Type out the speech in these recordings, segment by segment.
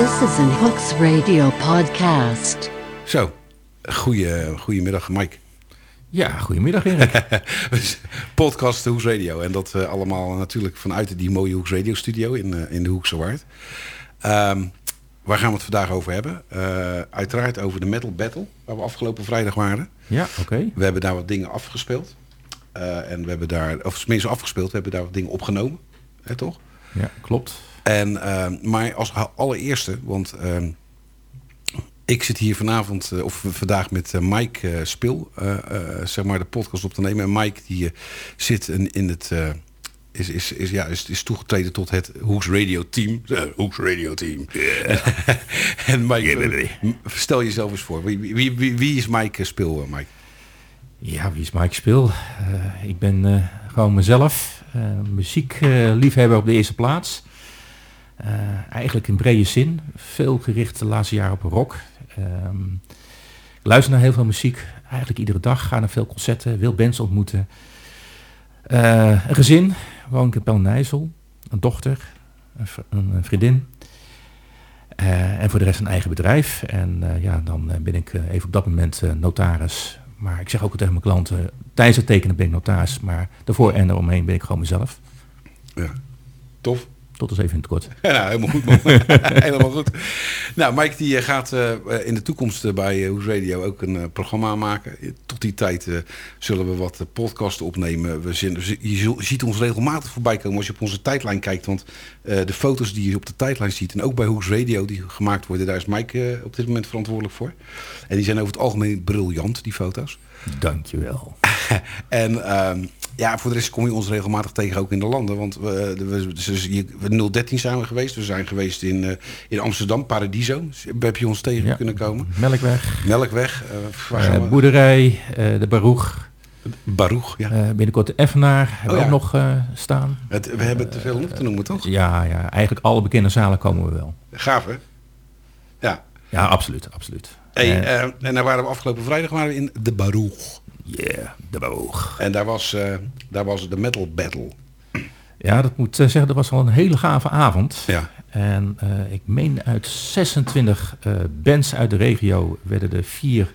This is an Hooks Radio podcast. Zo, goeie, goedemiddag Mike. Ja, goedemiddag Erik. Podcast Hoeks Radio. En dat eh, allemaal natuurlijk vanuit die mooie Hoeks Radio studio in, eh, in de Hoekse Waard. Ehm, waar gaan we het vandaag over hebben? Eh, uiteraard over de Metal Battle, waar we afgelopen vrijdag waren. Ja, oké. We hebben daar wat dingen afgespeeld. Eh, en we hebben daar, of tenminste afgespeeld, we hebben daar wat dingen opgenomen. Hè, toch? Ja, klopt. En, ehm, maar als allereerste, want ehm, ik zit hier vanavond, eh, of vandaag met eh, Mike eh, Spil, eh, eh, zeg maar de podcast op te nemen. En Mike die zit in, in het, eh, is, is, is, ja, is, is toegetreden tot het Hoeks Radio Team. Uh, Hoeks Radio Team. en Mike, stel jezelf eens voor. Wie, wie, wie, wie is Mike Spil, Mike? Ja, wie is Mike Spil? Eh, ik ben eh, gewoon mezelf. eh muziekliefhebber op de eerste plaats. Eh, eigenlijk in brede zin. Veel gericht de laatste jaren op rock. Ehm, ik luister naar heel veel muziek. Eigenlijk iedere dag. Ga naar veel concerten. Wil bands ontmoeten. Eh, een gezin. Woon ik in Pelnijssel. Een dochter. Een, een vriendin. Eh, en voor de rest een eigen bedrijf. En ja, dan ben ik even op dat moment notaris. Maar ik zeg ook tegen mijn klanten, tijdens het tekenen ben ik notaris. Maar daarvoor en eromheen ben ik gewoon mezelf. Ja. Tof. Tot eens even in het kort. Ja, helemaal goed man. helemaal goed. Nou, Mike die eh, gaat eh, in de toekomst eh, bij Hoes Radio ook een programma maken. Tot die tijd zullen we wat podcasten opnemen. We zien, je ziet ons regelmatig voorbij komen als je op onze tijdlijn kijkt. Want de foto's die je op de tijdlijn ziet en ook bij Hoes Radio die gemaakt worden, daar is Mike op dit moment verantwoordelijk voor. En die zijn over het algemeen briljant, die foto's. Dankjewel. En ehm, ja, voor de rest kom je ons regelmatig tegen ook in de landen. Want we, we, dus we 013 zijn we geweest. We zijn geweest in, eh, in Amsterdam, Paradiso. Heb je ons tegen Ja. kunnen komen? Melkweg, Melkweg. we? boerderij, de Baruch. Baruch, ja. binnenkort de Effenaar hebben Oh we ook nog staan. Het, we hebben te veel om te noemen, toch? Ja, ja, eigenlijk alle bekende zalen komen we wel. Gaaf, hè? Ja. Ja, absoluut, absoluut. Hey, Eh, en daar waren we afgelopen vrijdag waren we in de Baruch. yeah, de Baruch. En daar was, eh, daar was de Metal Battle. Ja, dat moet eh, zeggen, dat was al een hele gave avond. Ja. En ik meen uit 26 eh, bands uit de regio werden er vier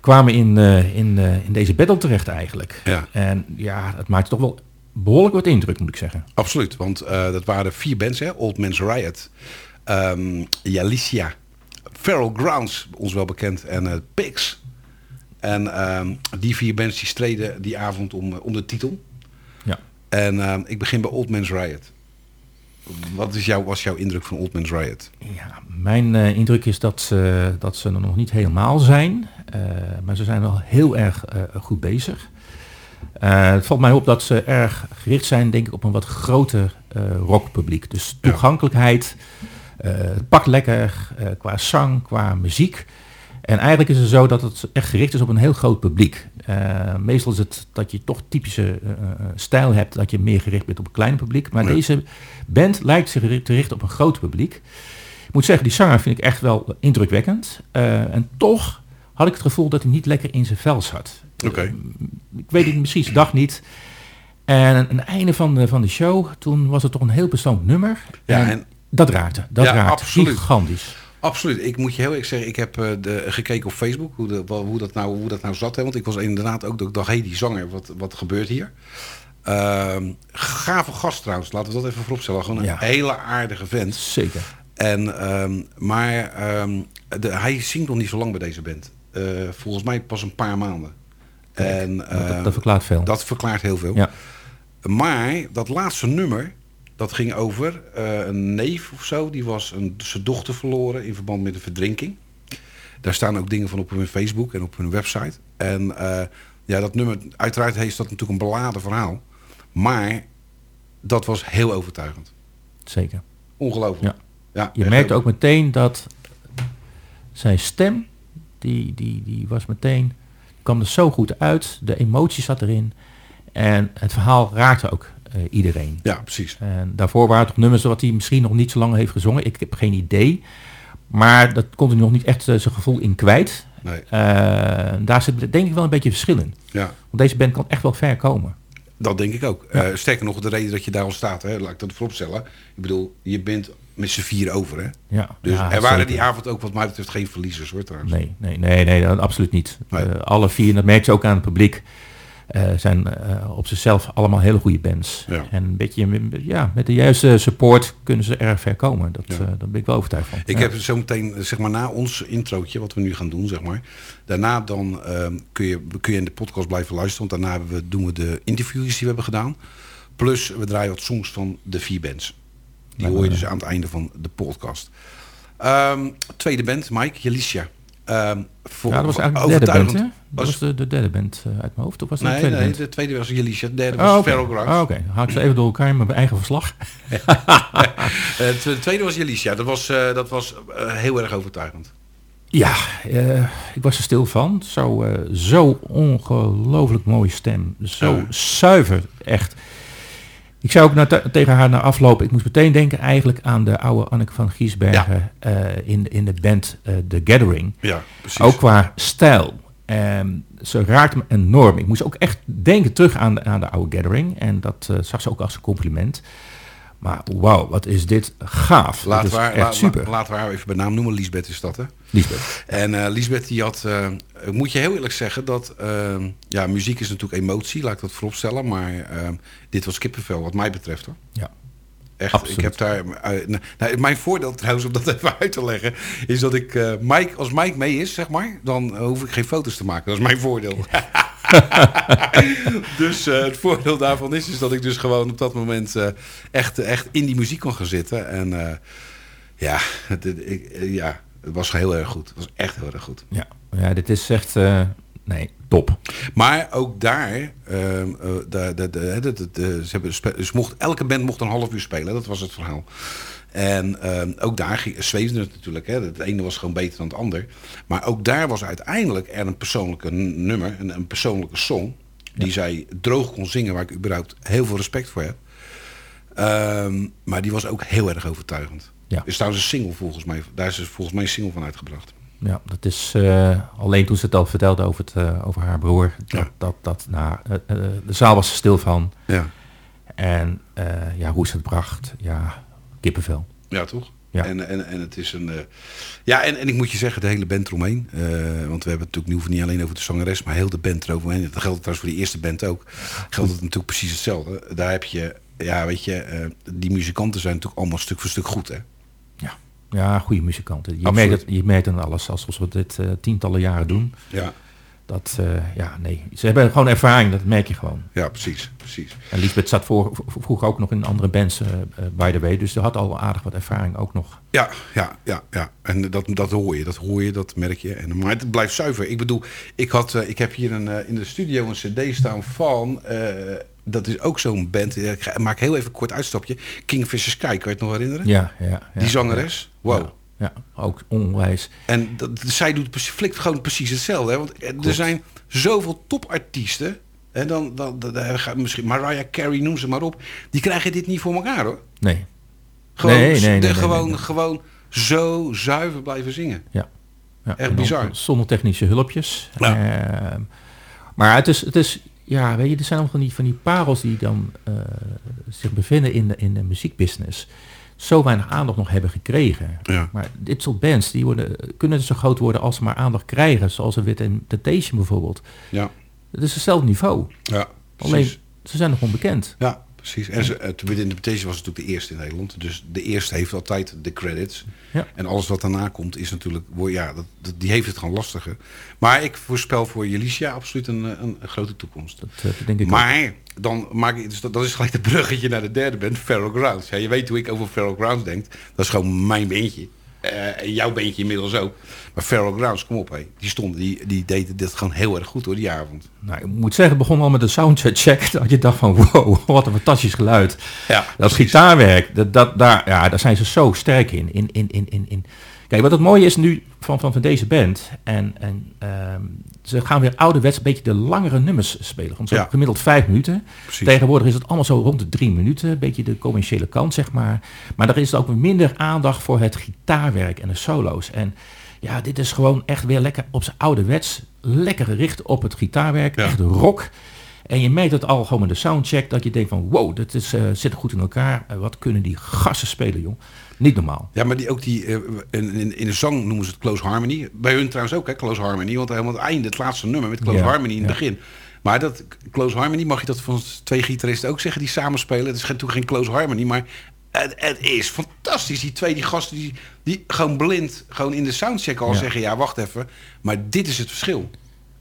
kwamen in, in, in deze battle terecht eigenlijk. Ja. En ja, het maakte toch wel behoorlijk wat indruk, moet ik zeggen. Absoluut, want dat waren vier bands, hè? Old Man's Riot, ehm Jalicia, Feral Grounds, ons wel bekend, en eh Pigs. En ehm, die vier bands die streden die avond om, eh, om de titel. Ja. En ehm, ik begin bij Old Man's Riot. Wat is jouw, was jouw indruk van Old Man's Riot? Ja, mijn eh, indruk is dat ze, dat ze er nog niet helemaal zijn. maar ze zijn wel heel erg goed bezig. Het valt mij op dat ze erg gericht zijn, denk ik, op een wat groter rockpubliek. Dus toegankelijkheid, het pakt lekker eh, qua zang, qua muziek. En eigenlijk is het zo dat het echt gericht is op een heel groot publiek. Eh, meestal is het dat je toch typische eh, eh, stijl hebt, dat je meer gericht bent op een klein publiek. Maar Ja. deze band lijkt zich te richten op een groot publiek. Ik moet zeggen, die zanger vind ik echt wel indrukwekkend. Eh, en toch had ik het gevoel dat hij niet lekker in zijn vel zat. Oké. Eh, ik weet het misschien zijn dag niet. En aan het einde van de, van de show, toen was het toch een heel persoonlijk nummer. Ja, en, en- dat raakte. Dat Ja, raakte. absoluut. Gigantisch. Absoluut. Ik moet je heel erg zeggen, ik heb eh, de, gekeken op Facebook hoe, de, hoe, dat nou, hoe dat nou zat. Hè? Want ik was inderdaad ook, ik dacht, hé, die zanger, wat, wat gebeurt hier? Ehm gave gast trouwens, laten we dat even vooropstellen. Gewoon een Ja. hele aardige vent. Zeker. En, ehm, maar ehm, de, hij zingt nog niet zo lang bij deze band. Eh, volgens mij pas een paar maanden. En, dat, dat verklaart veel. dat verklaart heel veel. Ja. Maar dat laatste nummer, dat ging over eh, een neef of zo. Die was een, zijn dochter verloren in verband met een verdrinking. Daar staan ook dingen van op hun Facebook en op hun website. En eh, ja, dat nummer, uiteraard heeft dat natuurlijk een beladen verhaal. Maar dat was heel overtuigend. Zeker. Ongelooflijk. Ja. Ja, Je merkte ook meteen dat zijn stem, die, die, die was meteen, kwam er zo goed uit. De emotie zat erin. En het verhaal raakte ook iedereen. Ja, precies. En daarvoor waren het toch nummers wat hij misschien nog niet zo lang heeft gezongen. Ik heb geen idee. Maar dat kon hij nog niet echt eh, zijn gevoel in kwijt. Nee. Eh, daar zit denk ik wel een beetje verschil in. Ja, Want deze band kan echt wel ver komen. dat denk ik ook. Eh, sterker nog, de reden dat je daar al staat, hè, laat ik dat vooropstellen. Ik bedoel, je bent met z'n vier over. Hè? Ja, Dus ja, er waren zeker. die avond ook wat mij betreft geen verliezers hoor trouwens. Nee, nee, nee, nee, dat absoluut niet. Nee. Eh, alle vier, en dat merk je ook aan het publiek, eh, zijn eh, op zichzelf allemaal hele goede bands. Ja. En een beetje, ja, met de juiste support kunnen ze erg ver komen. Dat, Ja. daar ben ik wel overtuigd van. Ik Ja. heb zo meteen, zeg maar, na ons introotje, wat we nu gaan doen, zeg maar. Daarna dan ehm, kun, je, kun je in de podcast blijven luisteren. Want daarna we, doen we de interviews die we hebben gedaan. Plus, we draaien wat songs van de vier bands. Die hoor je dus aan het einde van de podcast. Ehm, tweede band, Mike, Jelicia. Ehm, voor, ja, dat was eigenlijk de derde band, hè? Dat was de, de derde band eh, uit mijn hoofd. Of was Nee, de tweede nee, band? de tweede was Jelicia. De derde was Oh, oké. Grounds. Oh, Oké, Dan haal ik ze even door elkaar in mijn eigen verslag. Eh, de tweede was Jelicia. Dat was, eh, dat was heel erg overtuigend. Ja, ik was er stil van. Zo, zo ongelooflijk mooie stem. Zo zuiver, echt. Ik zou ook naar te- tegen haar na afloop, ik moest meteen denken eigenlijk aan de oude Anneke van Giesbergen eh, in, in de band eh, The Gathering. Ja, precies. Ook qua stijl. Ehm, ze raakt me enorm. Ik moest ook echt denken terug aan de, aan de oude Gathering. En dat eh, zag ze ook als een compliment. Maar wauw, wat is dit gaaf. Dat we, is haar, echt super. la- laten we haar even bij naam noemen. Lisbeth is dat, hè? Lisbeth. En eh Lisbeth die had, eh, ik moet je heel eerlijk zeggen dat, eh, ja, muziek is natuurlijk emotie, laat ik dat vooropstellen. Maar eh, dit was kippenvel wat mij betreft hoor. Ja. Echt, Absoluut. ik heb daar, eh, nou, nou, mijn voordeel trouwens, om dat even uit te leggen, is dat ik, eh, Mike, als Mike mee is, zeg maar, dan hoef ik geen foto's te maken. Dat is mijn voordeel. dus eh, het voordeel daarvan is, is dat ik dus gewoon op dat moment echt, echt in die muziek kon gaan zitten. En ja, het, ik, ja, het was heel erg goed. Het was echt heel erg goed. Ja, ja dit is echt, nee, top. Maar ook daar, ze mocht, elke band mocht een half uur spelen, dat was het verhaal. En ehm, ook daar zweefde het natuurlijk. Hè. Het ene was gewoon beter dan het ander. Maar ook daar was uiteindelijk er een persoonlijke nummer, een, een persoonlijke song, die zij droog kon zingen, waar ik überhaupt heel veel respect voor heb. Ehm, maar die was ook heel erg overtuigend. Ja. Er is trouwens een single volgens mij, daar is volgens mij een single van uitgebracht. Ja, dat is eh, alleen toen ze het al vertelde over, het, eh, over haar broer. Dat, Ja. dat, dat, nou, eh, de zaal was er stil van. Ja, En ja, hoe ze het bracht, ja, kippenvel. ja toch? Ja. En, en, en het is een. ja, en, en ik moet je zeggen, de hele band eromheen. want we hebben het natuurlijk nu hoeven niet alleen over de zangeres, maar heel de band eroverheen. Dat geldt trouwens voor die eerste band ook. Geldt het natuurlijk precies hetzelfde. Daar heb je, ja, weet je, die muzikanten zijn natuurlijk allemaal stuk voor stuk goed, hè? Ja, goede muzikanten. Je merkt, het, je merkt aan alles, als we dit eh, tientallen jaren doen. Ja, Dat, eh, ja, nee, ze hebben gewoon ervaring, dat merk je gewoon. ja precies, precies. En Lisbeth zat voor, vroeger ook nog in andere bands, eh, by the way. Dus ze had al aardig wat ervaring ook nog. Ja, ja, ja, ja. En dat, dat hoor je, dat hoor je, dat merk je. En, maar het blijft zuiver. Ik bedoel, ik, had, ik heb hier een, in de studio een cd staan van... dat is ook zo'n band. Ik maak heel even een kort uitstapje. Kingfisher Sky, kan je het nog herinneren? Ja, ja. ja Die zangeres. Wow. Ja, ja, ook onwijs. En dat, zij doet flikt gewoon precies hetzelfde. Hè? Want er zijn zoveel topartiesten. En dan, dan, dan, dan gaat misschien Mariah Carey, noem ze maar op. Die krijgen dit niet voor elkaar hoor. Nee, Gewoon, Nee, gewoon, gewoon zo zuiver blijven zingen. ja. ja. Echt bizar. Zonder technische hulpjes. Ja. Ehm, maar het is, het is, ja, weet je, er zijn allemaal van die, van die parels die dan eh, zich bevinden in de, in de muziekbusiness. Zo weinig aandacht nog hebben gekregen. Ja. Maar dit soort bands, die worden, kunnen zo groot worden als ze maar aandacht krijgen. Zoals een Wit Temptation bijvoorbeeld. Ja, Het is hetzelfde niveau. ja Alleen, ze zijn nog onbekend. Ja, precies. En ze, het With Interpretation was natuurlijk de eerste in Nederland. Dus de eerste heeft altijd de credits. Ja. En alles wat daarna komt is natuurlijk... Ja, dat, dat- die heeft het gewoon lastiger. Maar ik voorspel voor Jelicia absoluut een, eh, een, een grote toekomst. Dat, eh, denk ik ook. Maar dan maak ik, dus dat, dat is gelijk de bruggetje naar de derde band, Feral Grounds. Ja, je weet hoe ik over Feral Grounds denk. Dat is gewoon mijn beentje. Eh, en jouw beentje inmiddels ook. Maar Feral Grounds, kom op hé. Die stonden, die, die deden dit gewoon heel erg goed hoor, die avond. Nou, ik moet zeggen, het begon al met de soundcheck. Dat je dacht van, wow, wat een fantastisch geluid. Ja, Dat gitaarwerk, dat, dat, daar, ja, daar zijn ze zo sterk in. in, in, in, in, in. Kijk, wat het mooie is nu van, van, van deze band, en, en ehm, ze gaan weer ouderwets een beetje de langere nummers spelen. Want zo Ja. gemiddeld vijf minuten. Precies. Tegenwoordig is het allemaal zo rond de drie minuten, een beetje de commerciële kant, zeg maar. Maar er is ook minder aandacht voor het gitaarwerk en de solo's. En ja, dit is gewoon echt weer lekker op zijn ouderwets, lekker gericht op het gitaarwerk, Ja. echt rock. En je merkt het al gewoon met de soundcheck, dat je denkt van wow, dat is, eh, zit goed in elkaar. Eh, wat kunnen die gasten spelen, joh. Niet normaal. Ja, maar die, ook die, eh, in, in, in de zang noemen ze het Close Harmony. Bij hun trouwens ook, hè, Close Harmony. Want helemaal het einde, het laatste nummer met Close Ja, Harmony in het begin. Maar dat Close Harmony, mag je dat van twee gitaristen ook zeggen die samenspelen? Het is geen- natuurlijk geen Close Harmony, maar het, het is fantastisch. Die twee, die gasten, die, die gewoon blind, gewoon in de soundcheck al Ja. zeggen... ja, wacht even, maar dit is het verschil.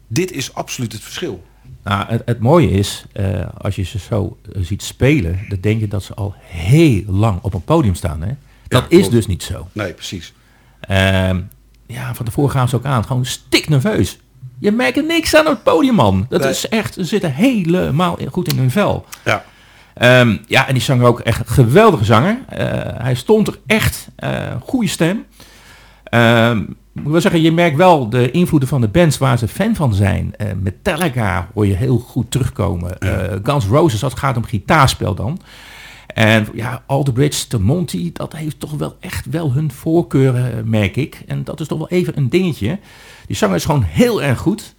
Dit is absoluut het verschil. Nou, het, het mooie is, eh, als je ze zo eh, ziet spelen, dan denk je dat ze al heel lang op een podium staan. Hè? Dat Ja, is klopt. dus niet zo. Nee, precies. Ehm, ja, van tevoren gaan ze ook aan. Gewoon stik nerveus. Je merkt er niks aan op het podium, man. Dat Nee. is echt, ze zitten helemaal goed in hun vel. Ja, Ehm, ja, en die zanger ook echt geweldige zanger. Eh, hij stond er echt, eh goede stem. Ik moet wel zeggen, je merkt wel de invloeden van de bands waar ze fan van zijn. Eh, Metallica hoor je heel goed terugkomen. Guns Roses, als het gaat om gitaarspel dan. En ja, Alderbridge, de Monty, dat heeft toch wel echt wel hun voorkeuren, eh, merk ik. En dat is toch wel even een dingetje. Die zanger is gewoon heel erg goed.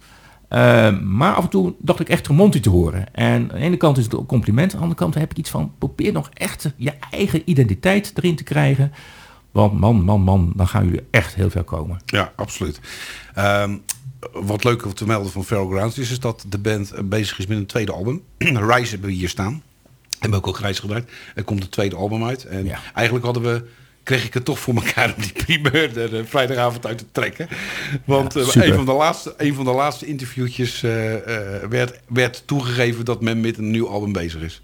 Uh, maar af en toe dacht ik echt Tremonti te horen. En aan de ene kant is het een compliment. Aan de andere kant heb ik iets van... probeer nog echt je eigen identiteit erin te krijgen. Want man, man, man, dan gaan jullie echt heel ver komen. ja absoluut. Ehm, wat leuk om te melden van Feral Grounds is, is dat de band eh, bezig is met een tweede album. Rise hebben we hier staan. Hebben we ook al Rise gebruikt. Er komt een tweede album uit. En Ja. eigenlijk hadden we kreeg ik het toch voor elkaar om die primeur er eh, vrijdagavond uit te trekken. Want Ja, eh, een, van de laatste, een van de laatste interviewtjes eh, werd, werd toegegeven dat men met een nieuw album bezig is.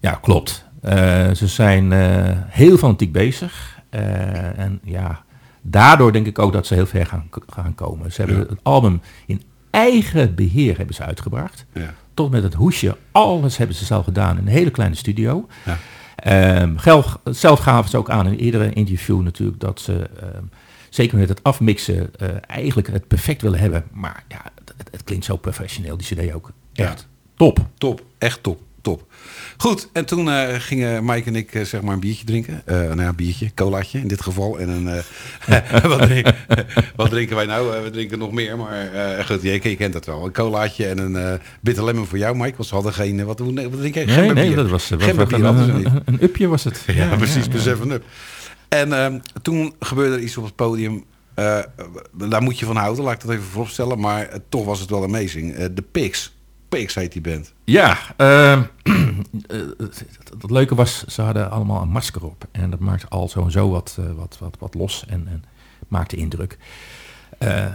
Ja, klopt. Ze zijn heel fanatiek bezig. En ja, daardoor denk ik ook dat ze heel ver gaan, gaan komen. Ze hebben Ja. het album in eigen beheer hebben ze uitgebracht. Ja. Tot met het hoesje. Alles hebben ze zelf gedaan in een hele kleine studio. Ja. Um, zelf, zelf gaven ze ook aan in eerdere interview natuurlijk dat ze um, zeker met het afmixen uh, eigenlijk het perfect willen hebben. Maar ja, het, het, klinkt zo professioneel, die cd ook. Echt Ja. top. Top, echt top, top. Goed, en toen uh, gingen Mike en ik uh, zeg maar een biertje drinken. Uh, nou ja, biertje, colaatje in dit geval. En een, wat, drink, wat, drinken wij nou? we drinken nog meer, maar goed, je, je, kent dat wel. Een colaatje en een bitter lemon voor jou, Mike. Want ze hadden geen, wat, wat drink jij? Nee, nee, dat was, was, was een, een, een, upje was het. Ja, ja precies, ja, up. En um, toen gebeurde er iets op het podium. Uh, daar moet je van houden, laat ik dat even vooropstellen. Maar uh, toch was het wel amazing. Uh, de Pigs. Heet die band. Ja, uh, het leuke was, ze hadden allemaal een masker op. En dat maakte al zo en zo wat, wat, wat, wat los en, en maakte indruk. Uh,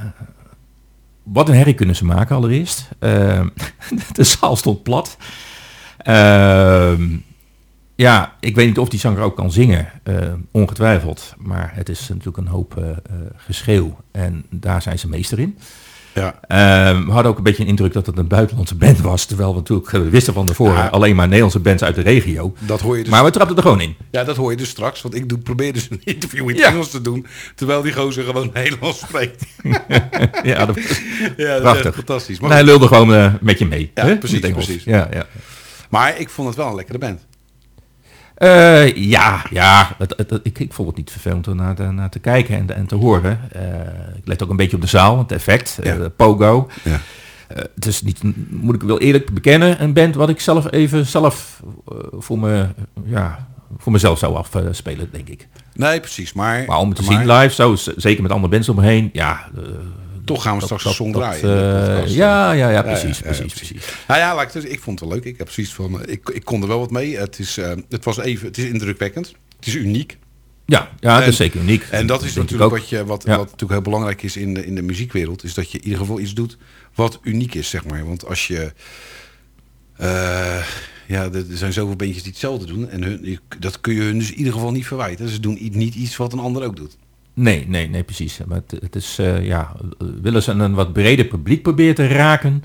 wat een herrie kunnen ze maken allereerst. Uh, de zaal stond plat. Uh, ja, ik weet niet of die zanger ook kan zingen, ongetwijfeld. Maar het is natuurlijk een hoop geschreeuw en daar zijn ze meester in. Ja. Uh, we hadden ook een beetje een indruk dat het een buitenlandse band was. Terwijl we natuurlijk we wisten van tevoren ja. alleen maar Nederlandse bands uit de regio. Dat hoor je dus. Maar we trapten er gewoon in. Ja, dat hoor je dus straks. Want ik doe, probeer dus een interview in het ja. Engels te doen. Terwijl die gozer gewoon Nederlands spreekt. ja, dat, ja, dat prachtig. is fantastisch. Maar hij lulde gewoon uh, met je mee. Ja, hè? precies, precies. Ja, ja. Maar ik vond het wel een lekkere band. Uh, ja, ja het, het, het, ik, ik vond het niet vervelend om naar, te, naar te kijken en, en te horen. Uh, ik let ook een beetje op de zaal, het effect, ja. uh, pogo. Ja. het is niet, moet ik wel eerlijk bekennen, een band wat ik zelf even zelf voor, me, ja, voor mezelf zou afspelen, denk ik. Nee, precies. Maar, maar om het te maar, zien live, zo, zeker met andere bands om me heen, ja... toch gaan we straks een song draaien. Uh, ja, ja, ja, precies, ja, precies, precies, precies. Nou ja, dus, ik vond het leuk. Ik heb precies van, ik, ik kon er wel wat mee. Het is, het was even, het is indrukwekkend. Het is uniek. Ja, ja, dat is zeker uniek. En dat is natuurlijk wat, je, wat, ja. wat natuurlijk heel belangrijk is in de, in de muziekwereld, is dat je in ieder geval iets doet wat uniek is, zeg maar. Want als je uh, ja, er zijn zoveel bandjes die hetzelfde doen. En hun, dat kun je hun dus in ieder geval niet verwijten. Ze doen niet iets wat een ander ook doet. Nee, nee, nee, precies. Maar het, het is, uh, ja, willen ze een wat breder publiek proberen te raken,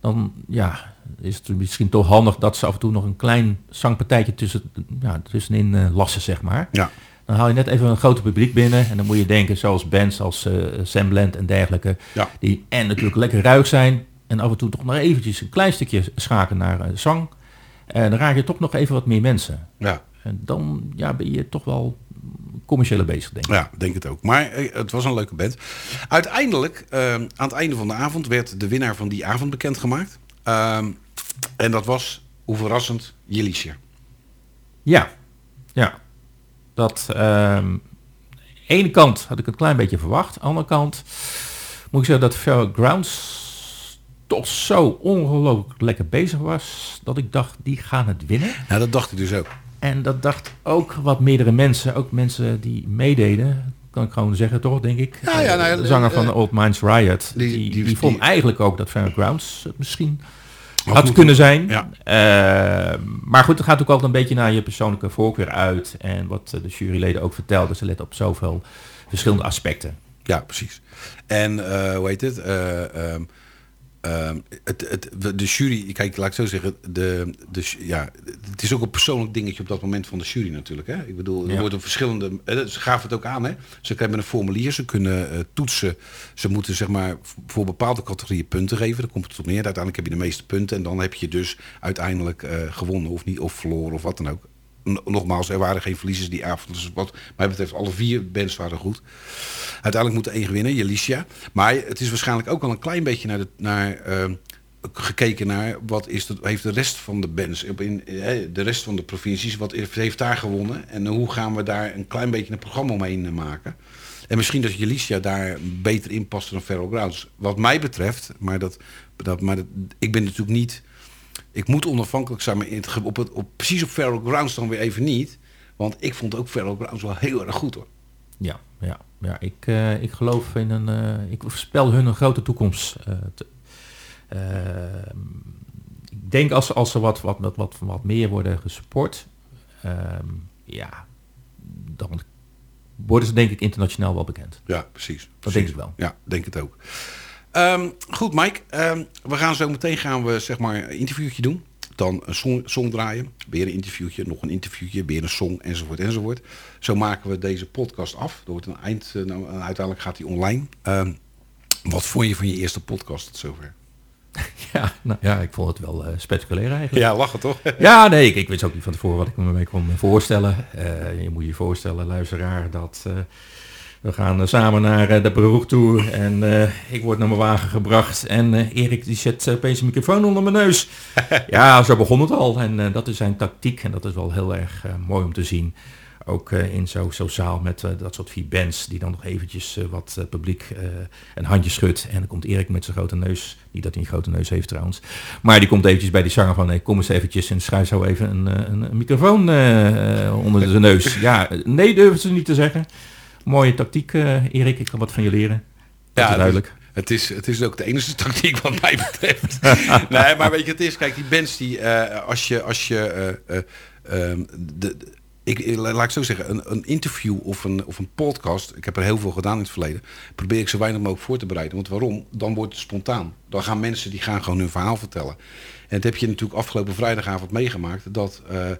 dan ja, is het misschien toch handig dat ze af en toe nog een klein zangpartijtje tussen, ja, tussenin uh, lassen, zeg maar. Ja. Dan haal je net even een groter publiek binnen en dan moet je denken zoals bands als uh, Semblant en dergelijke, ja. die en natuurlijk lekker ruig zijn en af en toe toch nog eventjes een klein stukje schakelen naar uh, zang. En dan raak je toch nog even wat meer mensen. Ja. En dan ja, ben je toch wel commerciële bezig, denk ik. Ja, denk het ook. Maar eh, het was een leuke band. Uiteindelijk, uh, aan het einde van de avond, werd de winnaar van die avond bekendgemaakt. Uh, En dat was, hoe verrassend. Ja, ja. Dat, ehm ene kant had ik het een klein beetje verwacht. Andere kant moet ik zeggen dat Fair Grounds toch zo ongelooflijk lekker bezig was, dat ik dacht, die gaan het winnen. Nou, dat dacht ik dus ook. En dat dacht ook wat meerdere mensen, ook mensen die meededen, kan ik gewoon zeggen toch, denk ik. Ja, ja, nou de zanger van eh, Old Minds Riot, die- die, die- die, vond eigenlijk ook dat Fair Grounds het misschien Had kunnen zijn. Ja. Eh, maar goed, het gaat ook altijd een beetje naar je persoonlijke voorkeur uit. En wat de juryleden ook vertelden, ze letten op zoveel verschillende aspecten. Ja, precies. En eh, hoe heet het? Eh, ehm, ehm, het, het? De jury, kijk, laat ik zo zeggen, de, de, ja, het is ook een persoonlijk dingetje op dat moment van de jury natuurlijk. Hè? Ik bedoel, er Ja. worden verschillende, ze gaven het ook aan, hè? Ze hebben een formulier, ze kunnen eh, toetsen, ze moeten zeg maar voor bepaalde categorieën punten geven. Dan komt het op neer. Uiteindelijk heb je de meeste punten en dan heb je dus uiteindelijk eh, gewonnen of niet, of verloren of wat dan ook. Nogmaals, er waren geen verliezers die avond. Dus wat mij betreft, alle vier bands waren goed. Uiteindelijk moet één winnen, Jelicia. Maar het is waarschijnlijk ook al een klein beetje naar, de, naar eh, gekeken naar wat is de, heeft de rest van de bands, in, de rest van de provincies, wat heeft, daar gewonnen en hoe gaan we daar een klein beetje een programma omheen eh, maken. En misschien dat Jelicia daar beter in past dan Feral Grounds. Wat mij betreft, maar, dat, dat, maar ik ben natuurlijk niet... Ik moet onafhankelijk zijn, maar op het, op, precies op Feral Grounds dan weer even niet. Want ik vond ook Feral Grounds wel heel erg goed hoor. Ja, ja, ja ik, eh, ik geloof in een. eh, ik voorspel hun een grote toekomst. eh, te- ik denk als, als ze wat, wat, wat, wat, wat meer worden gesupport, ehm, ja, dan worden ze denk ik internationaal wel bekend. Ja, precies. Dat precies. denk ik wel. Ja, denk het ook. Ehm, goed, Mike. ehm, we gaan zo meteen gaan we zeg maar een interviewtje doen. Dan een song, song draaien. Weer een interviewtje, nog een interviewtje, weer een song, enzovoort, enzovoort. Zo maken we deze podcast af. Er wordt een eind, eh, nou, uiteindelijk gaat die online. Ehm, wat vond je van je eerste podcast tot zover? Ja, nou, ja ik vond het wel eh, spectaculair eigenlijk. Ja, lachen toch? Ja, nee, ik, ik wist ook niet van tevoren wat ik me mee kon voorstellen. Eh, je moet je voorstellen, luisteraar, dat we gaan eh, samen naar eh, de Broek toe en eh, ik word naar mijn wagen gebracht en Erik die zet opeens een microfoon onder mijn neus. ja, zo begon het al en dat is zijn tactiek en dat is wel heel erg mooi om te zien. Ook in zo'n zo zaal met dat soort vier bands die dan nog eventjes wat publiek een handje schudt. En dan komt Erik met zijn grote neus. Niet dat hij een grote neus heeft trouwens. Maar die komt eventjes bij die zanger van... Nee, kom eens eventjes en schuif zo even een, een, microfoon onder zijn neus. Ja, nee durven ze niet te zeggen. Mooie tactiek, eh, Erik. Ik kan wat van je leren. Dat Ja, is duidelijk. Het is, het is ook de enige tactiek wat mij betreft. nee, maar weet je, het is, kijk, die bands die, eh, als je, als je, eh, eh, ehm, de- ik, laat ik zo zeggen, een, een interview of een, of een podcast, ik heb er heel veel gedaan in het verleden, probeer ik zo weinig mogelijk voor te bereiden. Want waarom? Dan wordt het spontaan. Dan gaan mensen die gaan gewoon hun verhaal vertellen. En dat heb je natuurlijk afgelopen vrijdagavond meegemaakt. Dat eh,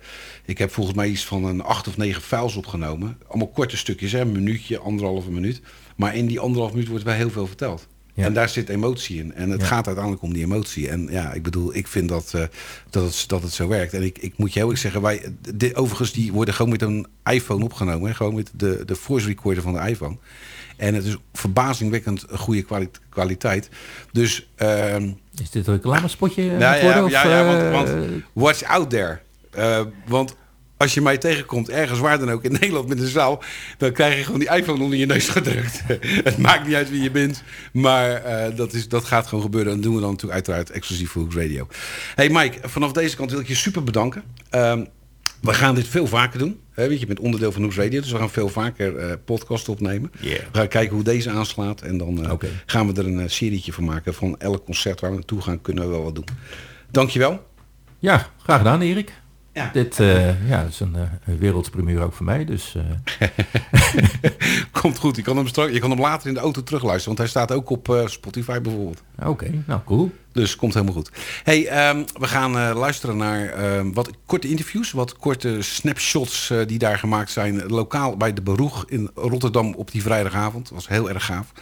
ik heb volgens mij iets van een acht of negen files opgenomen. Allemaal korte stukjes, hè, een minuutje, anderhalve minuut. Maar in die anderhalve minuut wordt wel heel veel verteld. Ja. En daar zit emotie in. En het Ja. gaat uiteindelijk om die emotie. En ja, ik bedoel, ik vind dat, eh, dat, het, dat het zo werkt. En ik, ik moet je heel erg zeggen, wij, dit, overigens, die worden gewoon met een iPhone opgenomen. Hè? Gewoon met de, de voice recorder van de iPhone. En het is verbazingwekkend goede kwali- kwaliteit. Dus ehm, Is dit een reclamespotje nou ja, of, ja, want, eh, want out there. Eh, want als je mij tegenkomt, ergens waar dan ook in Nederland met een zaal, dan krijg je gewoon die iPhone onder je neus gedrukt. het maakt niet uit wie je bent, maar eh, dat, is, dat gaat gewoon gebeuren. En dat doen we dan natuurlijk uiteraard exclusief voor Hoops Radio. Hey Mike, vanaf deze kant wil ik je super bedanken. Ehm, we gaan dit veel vaker doen. Hè, weet je, je bent onderdeel van Hoops Radio, dus we gaan veel vaker eh podcast opnemen. Yeah. We gaan kijken hoe deze aanslaat en dan eh, gaan we er een serietje van maken. Van elk concert waar we naartoe gaan, kunnen we wel wat doen. Dankjewel. Ja, graag gedaan Erik. Ja. Dit eh, ja, is een, een wereldpremier ook voor mij. Dus eh, Komt goed. Je kan hem, straks, je kan hem later in de auto terugluisteren. Want hij staat ook op Spotify bijvoorbeeld. oké, nou cool. Dus komt helemaal goed. Hey, ehm, we gaan luisteren naar ehm, wat korte interviews. Wat korte snapshots die daar gemaakt zijn. Lokaal bij de Beroeg in Rotterdam op die vrijdagavond. Dat was heel erg gaaf.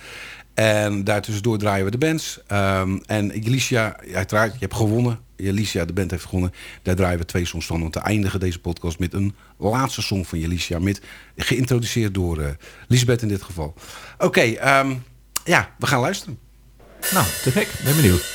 En daartussendoor draaien we de bands. Ehm, en Jelicia, uiteraard, je hebt gewonnen. Jelicia, de band heeft gewonnen. Daar draaien we twee songs van. Want te eindigen deze podcast met een laatste song van Jelicia. Met, geïntroduceerd door eh Lisbeth in dit geval. Oké, ehm, ja, we gaan luisteren. Nou, te gek. Ben benieuwd.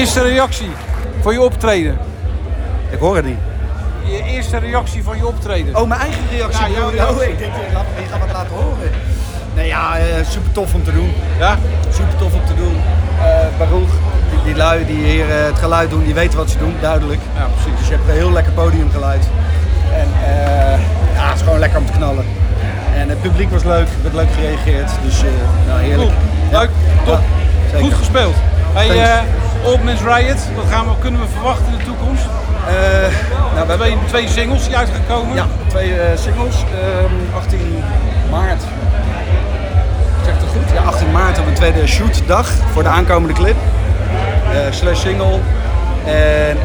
Eerste reactie van je optreden. Ik hoor het niet. Je eerste reactie van je optreden. Oh, mijn eigen reactie. Ja, jouw Oh, reactie. ik denk, wat laten horen. Nee, ja, eh, super tof om te doen. Ja? Super tof om te doen. Eh Baruch, die, die lui die hier eh, het geluid doen, die weten wat ze doen, duidelijk. Ja, precies. Dus je hebt een heel lekker podiumgeluid. En eh, ja, het is gewoon lekker om te knallen. En het publiek was leuk, er werd leuk gereageerd. Dus eh, nou, heerlijk. Cool. Ja. Leuk. Top. Ja. Goed gespeeld. Hey, Thanks. eh Old Man's Riot, wat gaan we, kunnen we verwachten in de toekomst? Eh, nou, we Twee, hebben twee singles die uitgekomen. ja, twee eh, singles. Ehm, 18 maart. Zeg het goed? Ja, 18 maart hebben we een tweede shootdag voor de aankomende clip. Eh, slash single. En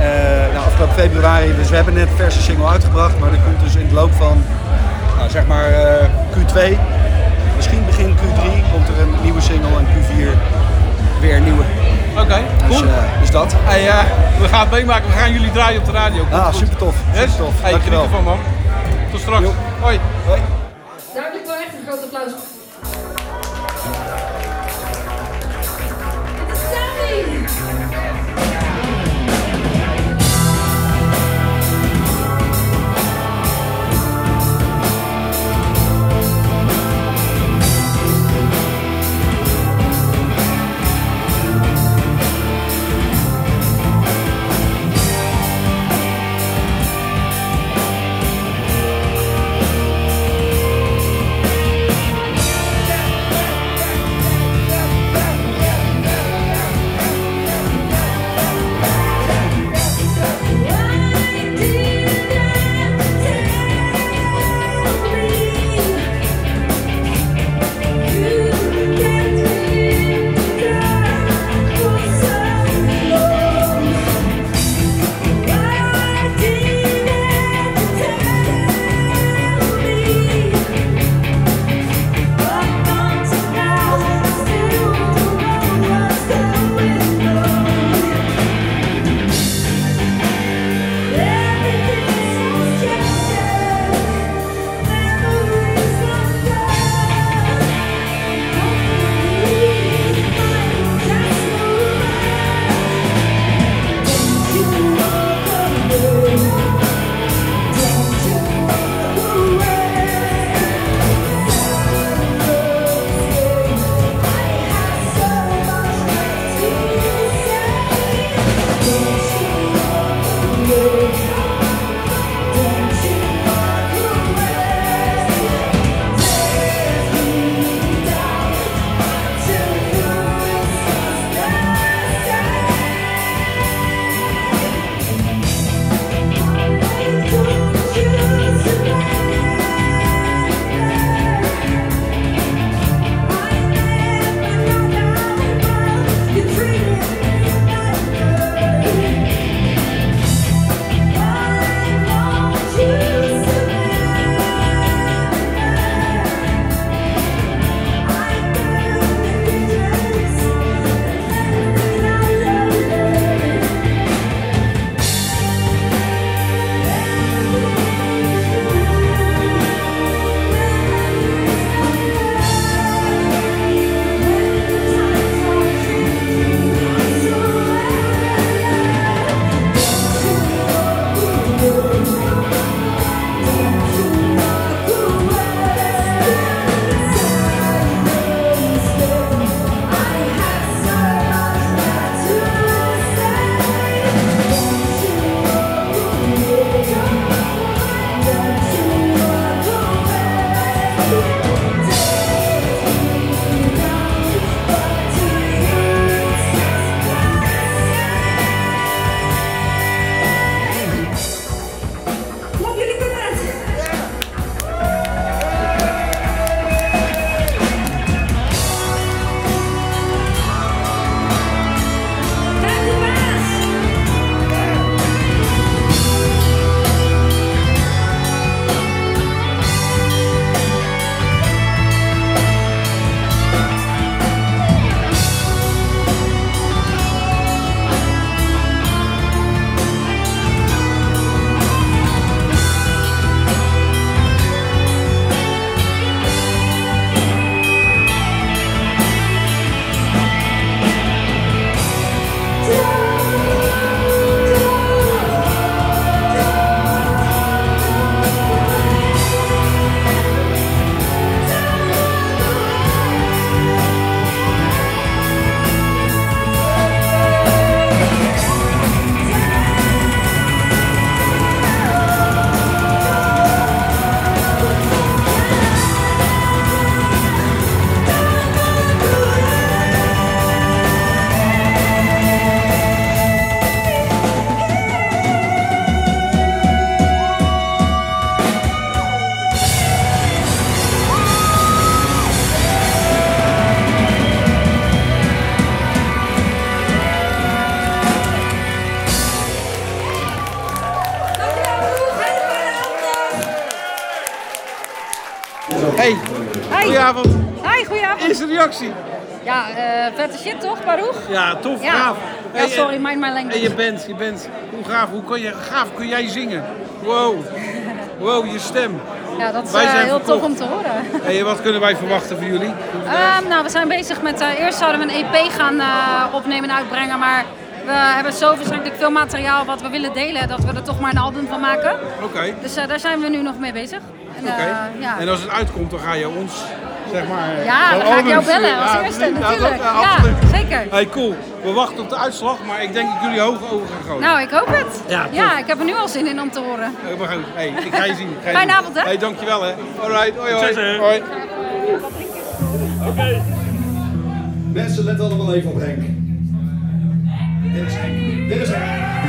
nou, afgelopen februari, dus we hebben net een verse single uitgebracht, maar er komt dus in de loop van, nou, zeg maar eh, Q2, misschien begin Q3, komt er een nieuwe single en Q4 weer een nieuwe. Oké, Dus, cool. eh, dus dat. Hey, eh, we gaan het meemaken, we gaan jullie draaien op de radio. Komt Ah, goed. super tof. Yes? Super tof. Hey, Dankjewel. man. Tot straks. Jo. Hoi. Hoi. Duidelijk wel echt een groot applaus. Eerste reactie. Ja, eh vette shit toch, Baruch? Ja, tof, Ja. gaaf. Ja, Hey, sorry, en- mind my En language. je bent, je bent, hoe gaaf, hoe kun je, gaaf kun jij zingen? Wow. Wow, je stem. Ja, dat is eh, heel tof om te horen. Hey, wat kunnen wij verwachten van jullie? Ehm, nou, we zijn bezig met, eh, eerst zouden we een EP gaan eh, opnemen en uitbrengen, maar we hebben zo verschrikkelijk veel materiaal wat we willen delen, dat we er toch maar een album van maken. Oké. Dus eh, daar zijn we nu nog mee bezig. En, Oké. eh, ja. En als het uitkomt, dan ga je ons, zeg maar... ja, wel dan ga ik jou bellen als Ja, eerste, ja, dat- natuurlijk. ja, Ja, absoluut. zeker. Hey, cool. We wachten op de uitslag, maar ik denk dat jullie hoog over gaan gooien. Nou, ik hoop het. Ja, ja, ik heb er nu al zin in om te horen. Eh, goed. Hey, ik ga je zien. ik ga je Fijne avond, hè? Hey, dankjewel, hè. Alright, hoi, hoi. hoi. Mensen, let allemaal even op Henk. Dit is Henk. Dit is Henk.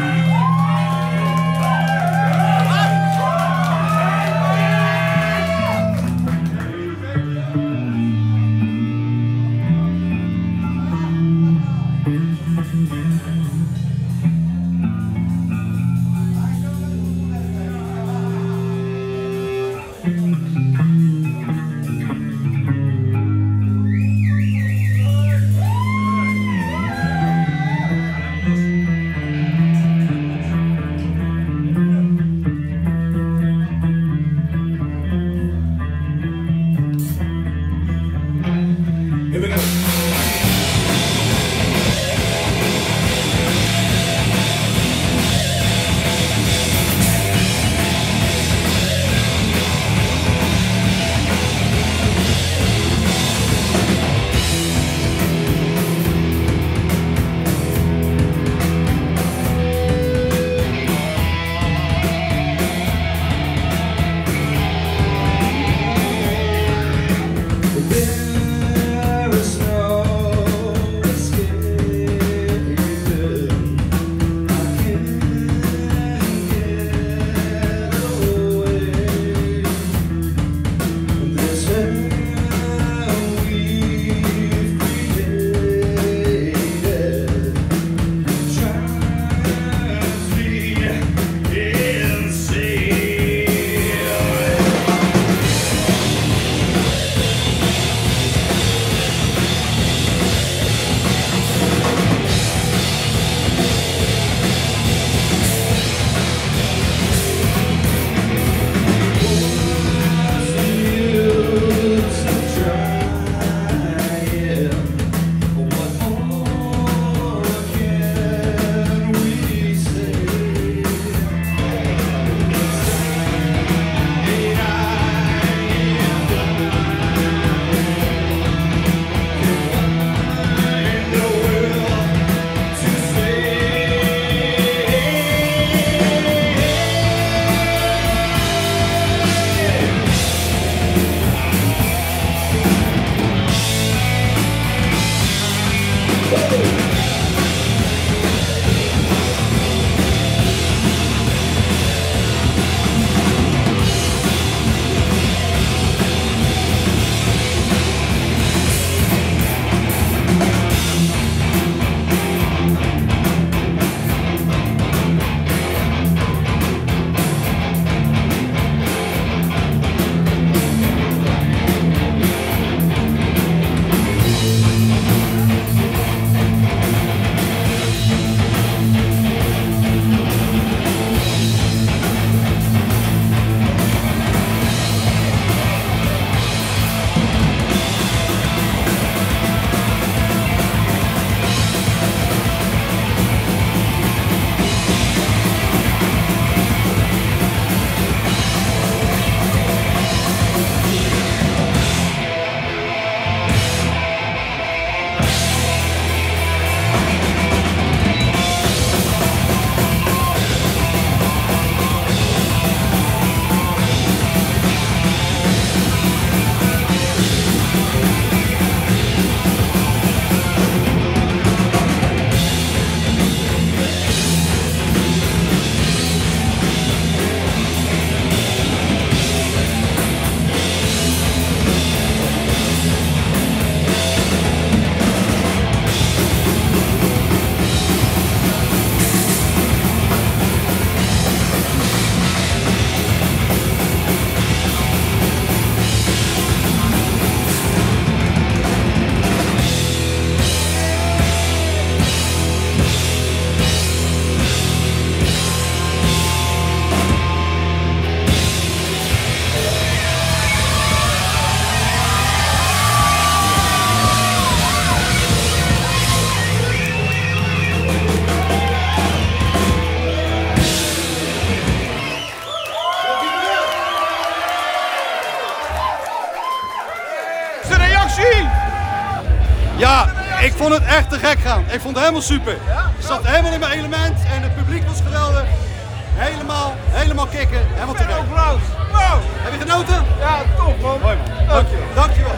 Echt te gek gaan. Ik vond het helemaal super. Ik zat helemaal in mijn element en het publiek was geweldig. Helemaal, helemaal kicken. Helemaal te gek. Wow. Heb je genoten? Ja, tof man. Mooi man. Dankjewel. Dankjewel.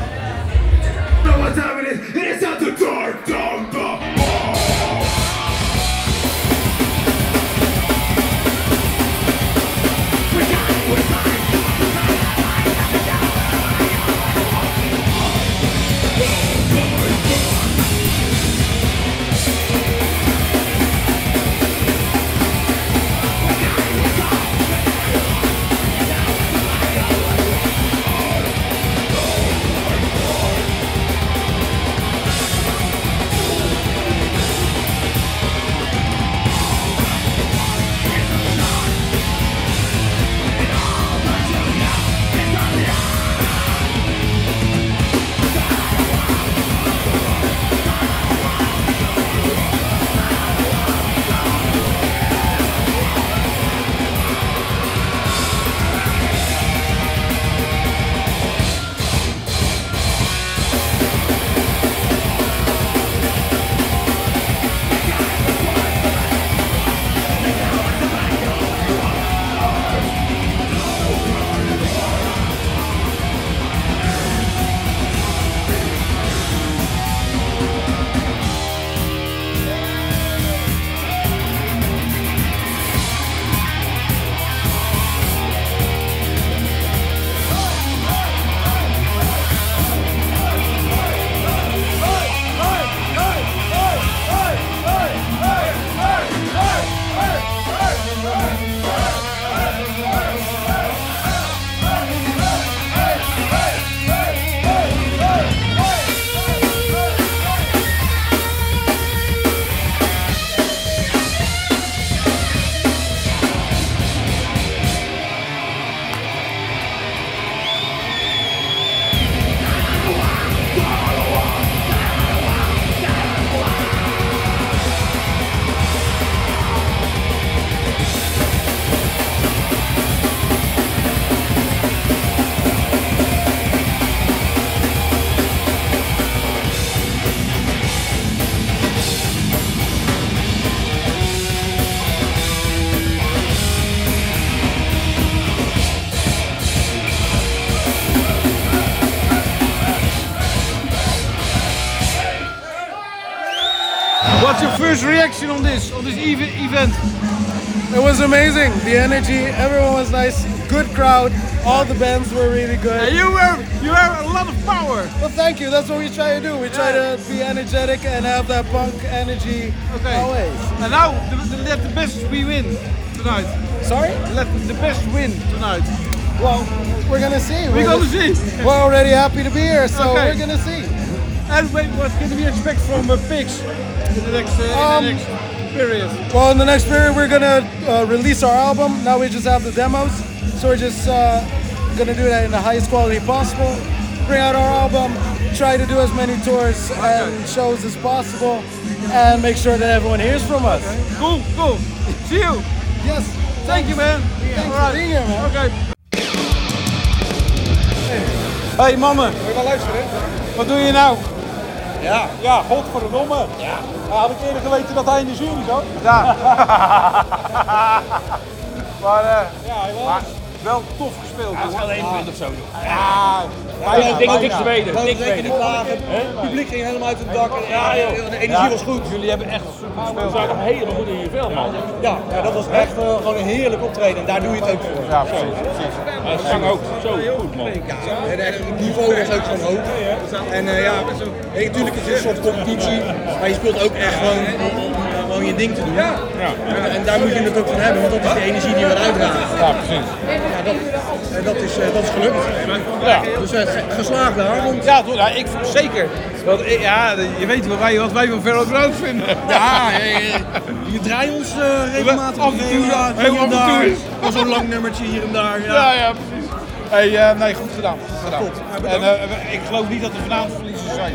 Amazing. The energy, everyone was nice. Good crowd. All the bands were really good. And you were, you have a lot of power. Well, thank you. That's what we try to do. We try to be energetic and have that punk energy Okay. always. And now, let the best we win tonight. Sorry? Let the best win tonight. Well, we're gonna see. We're gonna just- see. We're already happy to be here, so Okay. we're gonna see. And wait, what can we expect from uh, Pigs in the next, uh, in Um, the next period? Well, in the next period, we're gonna uh, release our album. Now we just have the demos, so we're just uh, gonna do that in the highest quality possible. Bring out our album, try to do as many tours and shows as possible, and make sure that everyone hears from us. Cool, cool. See you. Yes. Thank you, man. Thanks Alright. for being here, man. Okay. Hey mannen. Wil je wel luisteren? Wat doe je nou? Ja. Ja, godverdomme. Ja. had ik eerder geweten dat hij in de jury zat. Ja. maar, eh ja, maar wel tof gespeeld. Ja, het is wel één punt of zo. Ja, bijna, ik denk ook niks bijna. te weten. Niet klagen. Het publiek ging helemaal uit het dak. en- Ja, joh. De energie was goed. Jullie hebben echt super We gespeeld. zaten helemaal goed in je vel, man. Ja, ja dat was echt eh, gewoon een heerlijk optreden. En daar doe je het ook voor. Ja, precies. precies. Zang ook zo goed, man. Ja, en echt, het niveau was ook gewoon hoog. En eh, ja, natuurlijk is het een soort competitie, maar je speelt ook echt gewoon je ding te doen. Ja. En, en daar moet je het ook van hebben, want dat is de energie die we eruit dragen. Ja, precies. Ja, dat, en dat, is, eh, dat is gelukt. Ja. Dus eh, ge- geslaagde avond. Ja, ja, ik zeker. Want, ik- ja, je weet wat wij, wat wij van Ferro Groot vinden. Ja, eh, eh, je draait ons eh, regelmatig. Af en toe, ja, heel en daar. Wel zo'n lang nummertje hier en daar. Ja. Ja, precies. Hey, eh, nee, goed gedaan. Goed gedaan. En eh, ik geloof niet dat er vanavond verliezers zijn.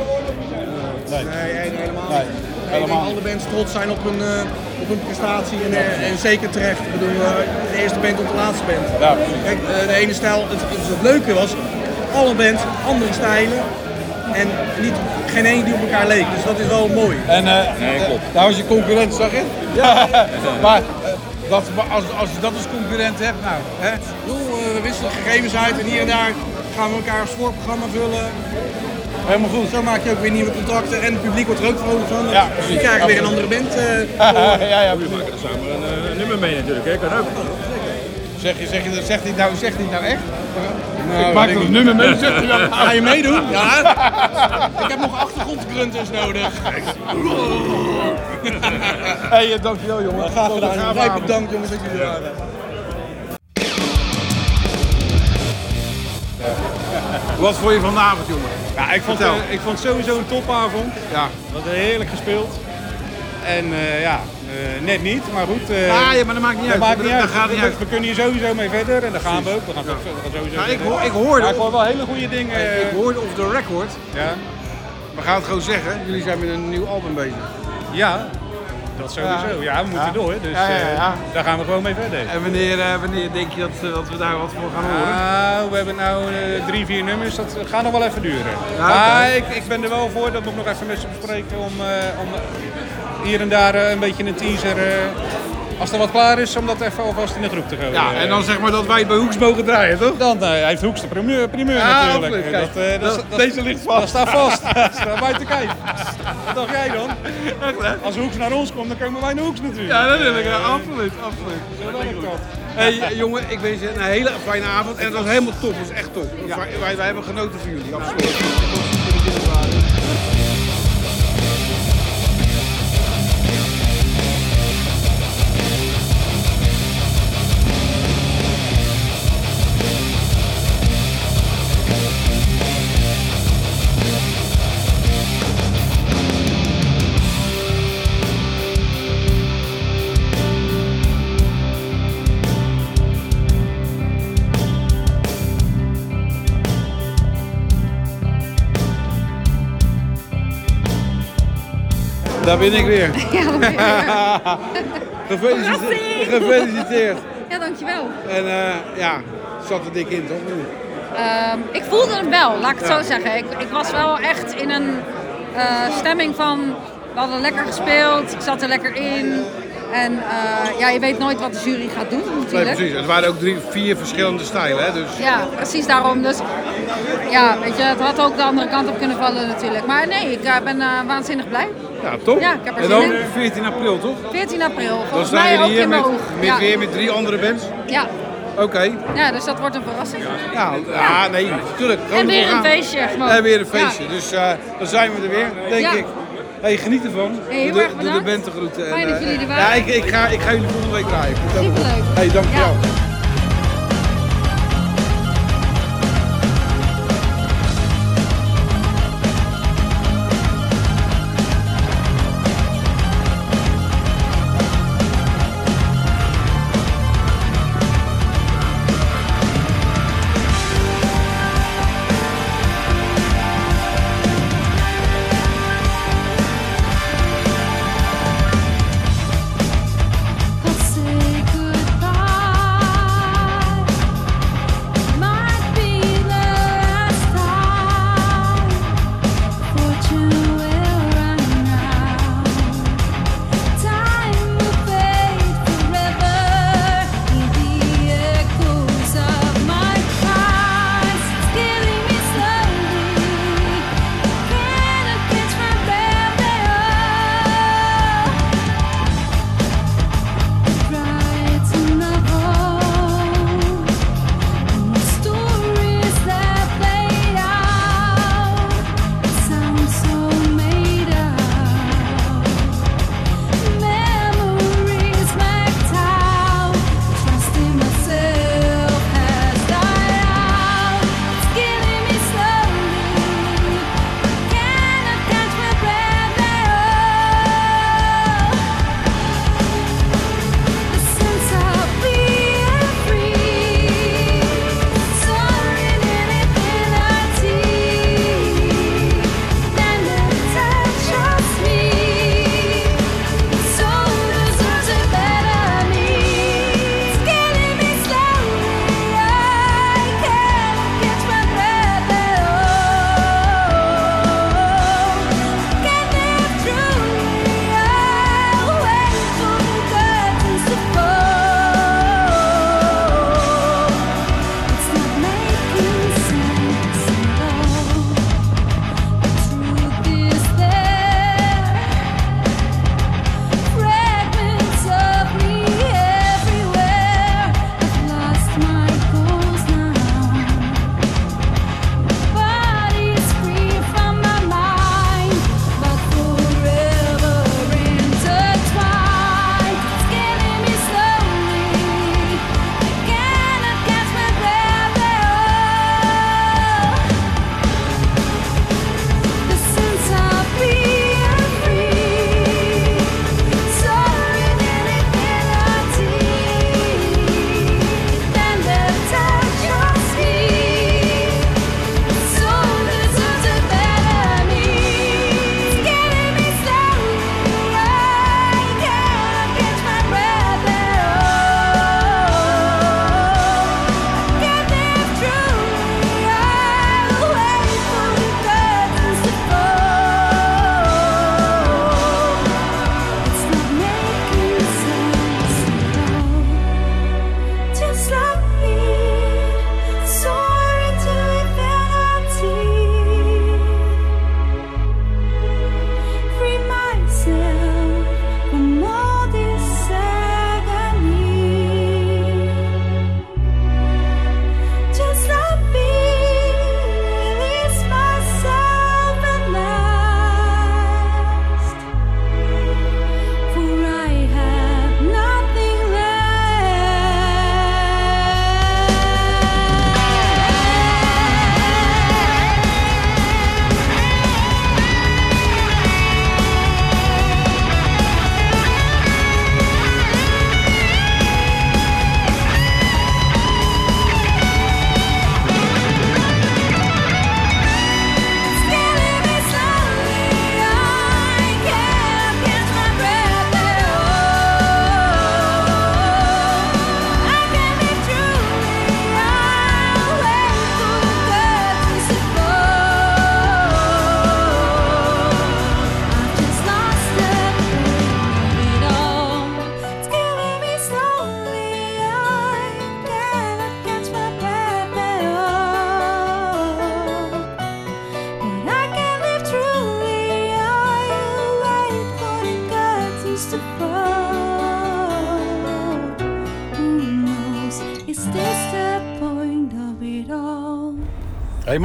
Nee. Nee, nee, helemaal Nee, niet. Ik helemaal alle bands trots zijn op hun, eh, op hun prestatie en, eh, en zeker terecht. Ik bedoel, eh, de eerste band op de laatste band. Ja. Kijk, de ene stijl, het, het, het leuke was, alle bands, andere stijlen, en niet, geen één die op elkaar leek. Dus dat is wel mooi. En eh, Nee, klopt. daar was je concurrent, zag je? Ja. maar dat, als, als je dat als concurrent hebt, nou, hè? We wisselen gegevens uit en hier en daar gaan we elkaar een sportprogramma vullen. Helemaal goed. Zo maak je ook weer nieuwe contacten en het publiek wordt er ook vrolijk van. Ja, we precies. weer een andere band. eh, ja, ja, We maken er samen een, eh, een nummer mee natuurlijk, hè? Kan ook. Zeg je, zeg je, dat- zegt hij nou, zegt hij nou echt? Nou, ik maak er een nummer mee, zegt hij dan. Ga je meedoen? Ja. ik heb nog achtergrondgrunters nodig. hey, eh, dankjewel jongen. Graag gedaan. Jij bedankt jongens dat jullie er waren. Wat vond je van de avond, jongen? Ja, ik vond, Vertel. eh, ik vond het sowieso een topavond. Ja. We hadden heerlijk gespeeld. En eh, ja, eh, net niet, maar goed. Ah, ja, maar dat maakt niet dat uit. Maakt Dat- niet dat uit. gaat niet We- uit. We kunnen hier sowieso mee verder en daar gaan we ook. We gaan, we gaan sowieso Nou, ik, hoor, ik hoorde, ik hoor wel hele goede dingen. ik, ik hoorde off the record, Ja, we gaan het gewoon zeggen, jullie zijn met een nieuw album bezig. ja dat sowieso. Ja, we moeten door. Dus eh, daar gaan we gewoon mee verder. En wanneer, eh, wanneer denk je dat, eh, dat we daar wat voor gaan horen? Nou, we hebben nou eh, drie, vier nummers. Dat gaat nog wel even duren. Maar ik, ik ben er wel voor. Dat moet ik nog even met ze bespreken. Om, om hier en daar een beetje een teaser. Eh, als er wat klaar is, om dat even alvast in de groep te gooien. Ja, en dan zeg maar dat wij het bij Hoeks mogen draaien, toch? Dan eh, heeft Hoeks de primeur, primeur Ja, natuurlijk. Eh, dat, eh, dat, dat- dat- deze ligt vast. Dat staat vast. dat staat buiten kijf. Wat dacht jij dan? Als Hoeks naar ons komt, dan komen wij naar Hoeks natuurlijk. Ja, natuurlijk. Ja, absoluut, absoluut. Zo werkt dat. Hey, eh, jongen, ik wens je een hele fijne avond en het was helemaal top. Het was echt top. Wij, wij, wij hebben genoten van jullie, absoluut. Daar ben ik weer. Ja, je Gefeliciteerd. Gefeliciteerd. Ja, dankjewel. En eh, ja, zat er dik in, toch? Ehm, ik voelde hem wel, laat ik het Ja. zo zeggen. Ik, ik was wel echt in een eh, stemming van, we hadden lekker gespeeld, ik zat er lekker in. En eh, ja, je weet nooit wat de jury gaat doen Nee, natuurlijk. precies. Het waren ook drie, vier verschillende stijlen, hè? Dus Ja, precies daarom. Dus ja, weet je, het had ook de andere kant op kunnen vallen natuurlijk. Maar nee, ik eh, ben eh, waanzinnig blij. ja, top. Ja, ik heb er en dan in. 14 april, toch? 14 april, Dan volgens staan mij ook jullie hier in met, Boog. met, Ja. weer met drie andere bands. Ja. Oké. ja, dus dat wordt een verrassing. Ja, ja, nee, natuurlijk. En weer een feestje, gewoon. En weer een feestje. Dus dan zijn we er weer, denk ik. Hey, geniet ervan. Hey, heel Doe de- erg Doe bedankt. band de groeten. Fijn En, dat eh, jullie er Ja, waren. ik, ik, ga, ik ga jullie volgende week draaien. Superleuk. Hey, dankjewel. I'll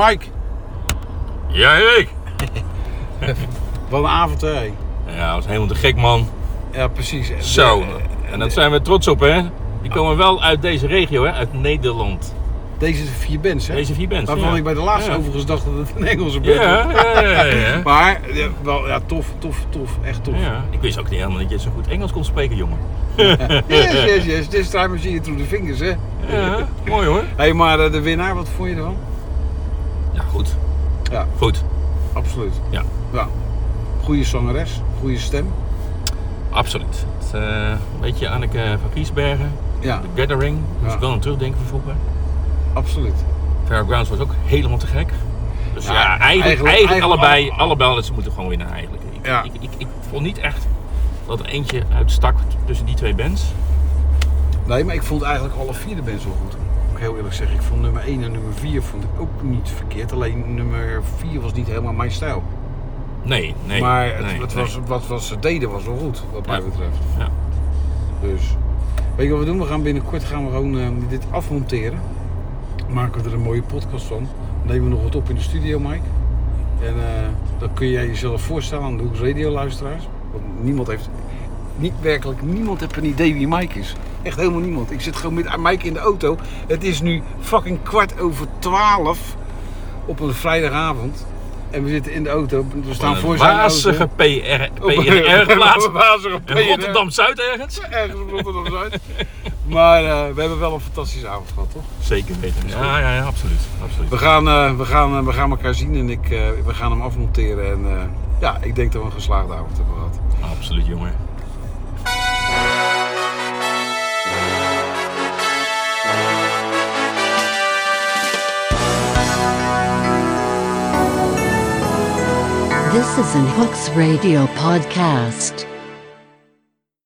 Mike, Ja, Erik. wat een avond hè. Ja, dat was helemaal te gek, man. Ja, precies. Zo. De- En dat zijn we trots op, hè? Die komen wel uit deze regio, hè? Uit Nederland. Deze vier bands, hè? Deze vier bands, Waarvan ja. ik bij de laatste Ja. overigens dacht dat het een Engelse band Ja, was. ja, ja, ja. maar, ja, wel, ja, tof, tof, tof. Echt tof. Ja, ik wist ook niet helemaal dat je zo goed Engels kon spreken, jongen. yes, yes, yes. This time I see you through the fingers, hè? Ja, mooi hoor. hey, maar eh, de winnaar, wat vond je ervan? Ja, goed. Ja, Goed. absoluut. Ja, Ja. Goede zangeres, goede stem. absoluut. Het, eh, een beetje Anneke van Kiesbergen. Ja. The Gathering. Moest Ja. ik wel aan terugdenken van vroeger. Absoluut. Fairgrounds was ook helemaal te gek. Dus Ja, eigenlijk, eigenlijk- allebei, alle- allebei ze moeten gewoon winnen eigenlijk. Ik, Ja. ik, ik, ik vond niet echt dat er eentje uitstak tussen die twee bands. Nee, maar ik vond eigenlijk alle vier de bands wel goed. Moet heel eerlijk zeggen. Ik vond nummer 1 en nummer 4 vond ik ook niet verkeerd. Alleen nummer 4 was niet helemaal mijn stijl. Nee, nee. maar het, nee, het nee. Was, wat, wat ze deden was wel goed, wat mij Ja. betreft. Ja. Dus, weet je wat we doen? We gaan binnenkort gaan we gewoon eh, dit afmonteren. Maken we er een mooie podcast van. Nemen we nog wat op in de studio, Mike. En eh, dan kun jij jezelf voorstellen aan de Hoeks Radio luisteraars. Want niemand heeft, niet werkelijk, niemand heeft een idee wie Mike is. Echt helemaal niemand. Ik zit gewoon met Mike in de auto. Het is nu fucking kwart over twaalf op een vrijdagavond. En we zitten in de auto. We staan voor zijn wazige auto. PR, PNR-plaats. In. Rotterdam-Zuid ergens. Ergens op Rotterdam-Zuid. Maar eh, we hebben wel een fantastische avond gehad, toch? Zeker weten. Ja, ja, ja, absoluut. absoluut. We gaan, eh, we gaan, eh, we gaan elkaar zien en ik, we gaan hem afmonteren. En ja, ik denk dat we een geslaagde avond hebben gehad. Absoluut, jongen. This is an Hooks Radio podcast.